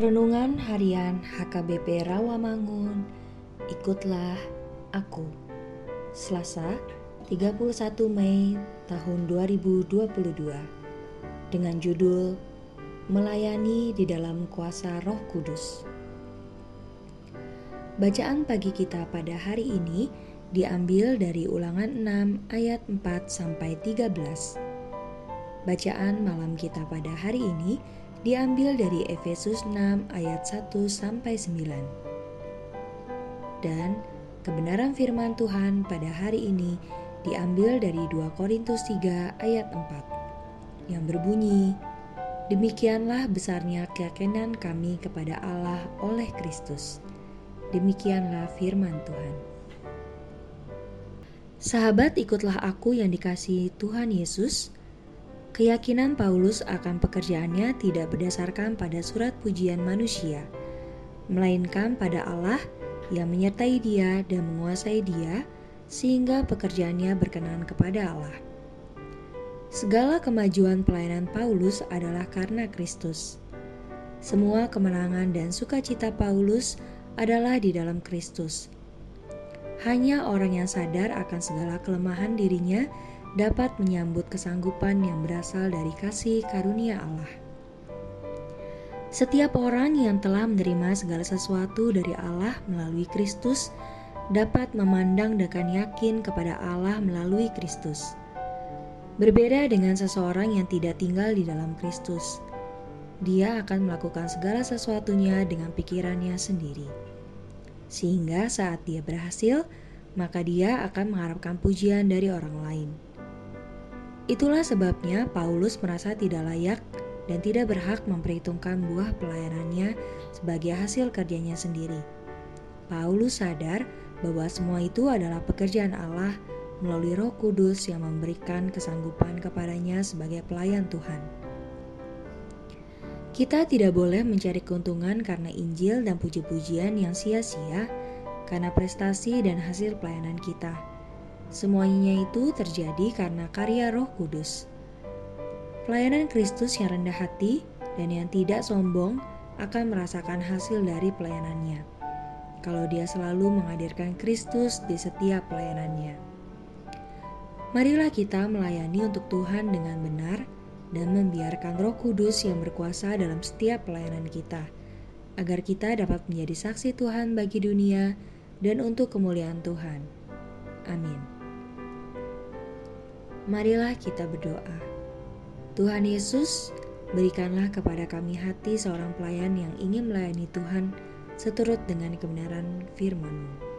Renungan Harian HKBP Rawamangun. Ikutlah Aku. Selasa 31 Mei tahun 2022 Dengan judul Melayani di dalam kuasa roh kudus Bacaan pagi kita pada hari ini diambil dari ulangan 6 ayat 4 sampai 13 Bacaan malam kita pada hari ini diambil dari Efesus 6 ayat 1 sampai 9. Dan kebenaran firman Tuhan pada hari ini diambil dari 2 Korintus 3 ayat 4 yang berbunyi Demikianlah besarnya keyakinan kami kepada Allah oleh Kristus. Demikianlah firman Tuhan. Sahabat, ikutlah aku yang dikasihi Tuhan Yesus Keyakinan Paulus akan pekerjaannya tidak berdasarkan pada surat pujian manusia, melainkan pada Allah yang menyertai dia dan menguasai dia, sehingga pekerjaannya berkenan kepada Allah. Segala kemajuan pelayanan Paulus adalah karena Kristus. Semua kemenangan dan sukacita Paulus adalah di dalam Kristus. Hanya orang yang sadar akan segala kelemahan dirinya dapat menyambut kesanggupan yang berasal dari kasih karunia Allah. Setiap orang yang telah menerima segala sesuatu dari Allah melalui Kristus dapat memandang dengan yakin kepada Allah melalui Kristus. Berbeda dengan seseorang yang tidak tinggal di dalam Kristus, dia akan melakukan segala sesuatunya dengan pikirannya sendiri, sehingga saat dia berhasil, maka dia akan mengharapkan pujian dari orang lain. Itulah sebabnya Paulus merasa tidak layak dan tidak berhak memperhitungkan buah pelayanannya sebagai hasil kerjanya sendiri. Paulus sadar bahwa semua itu adalah pekerjaan Allah melalui Roh Kudus yang memberikan kesanggupan kepadanya sebagai pelayan Tuhan. Kita tidak boleh mencari keuntungan karena Injil dan puji-pujian yang sia-sia karena prestasi dan hasil pelayanan kita Semuanya itu terjadi karena karya Roh Kudus. Pelayanan Kristus yang rendah hati dan yang tidak sombong akan merasakan hasil dari pelayanannya. Kalau dia selalu menghadirkan Kristus di setiap pelayanannya, marilah kita melayani untuk Tuhan dengan benar dan membiarkan Roh Kudus yang berkuasa dalam setiap pelayanan kita, agar kita dapat menjadi saksi Tuhan bagi dunia dan untuk kemuliaan Tuhan. Amin. Marilah kita berdoa. Tuhan Yesus, berikanlah kepada kami hati seorang pelayan yang ingin melayani Tuhan seturut dengan kebenaran firman-Mu.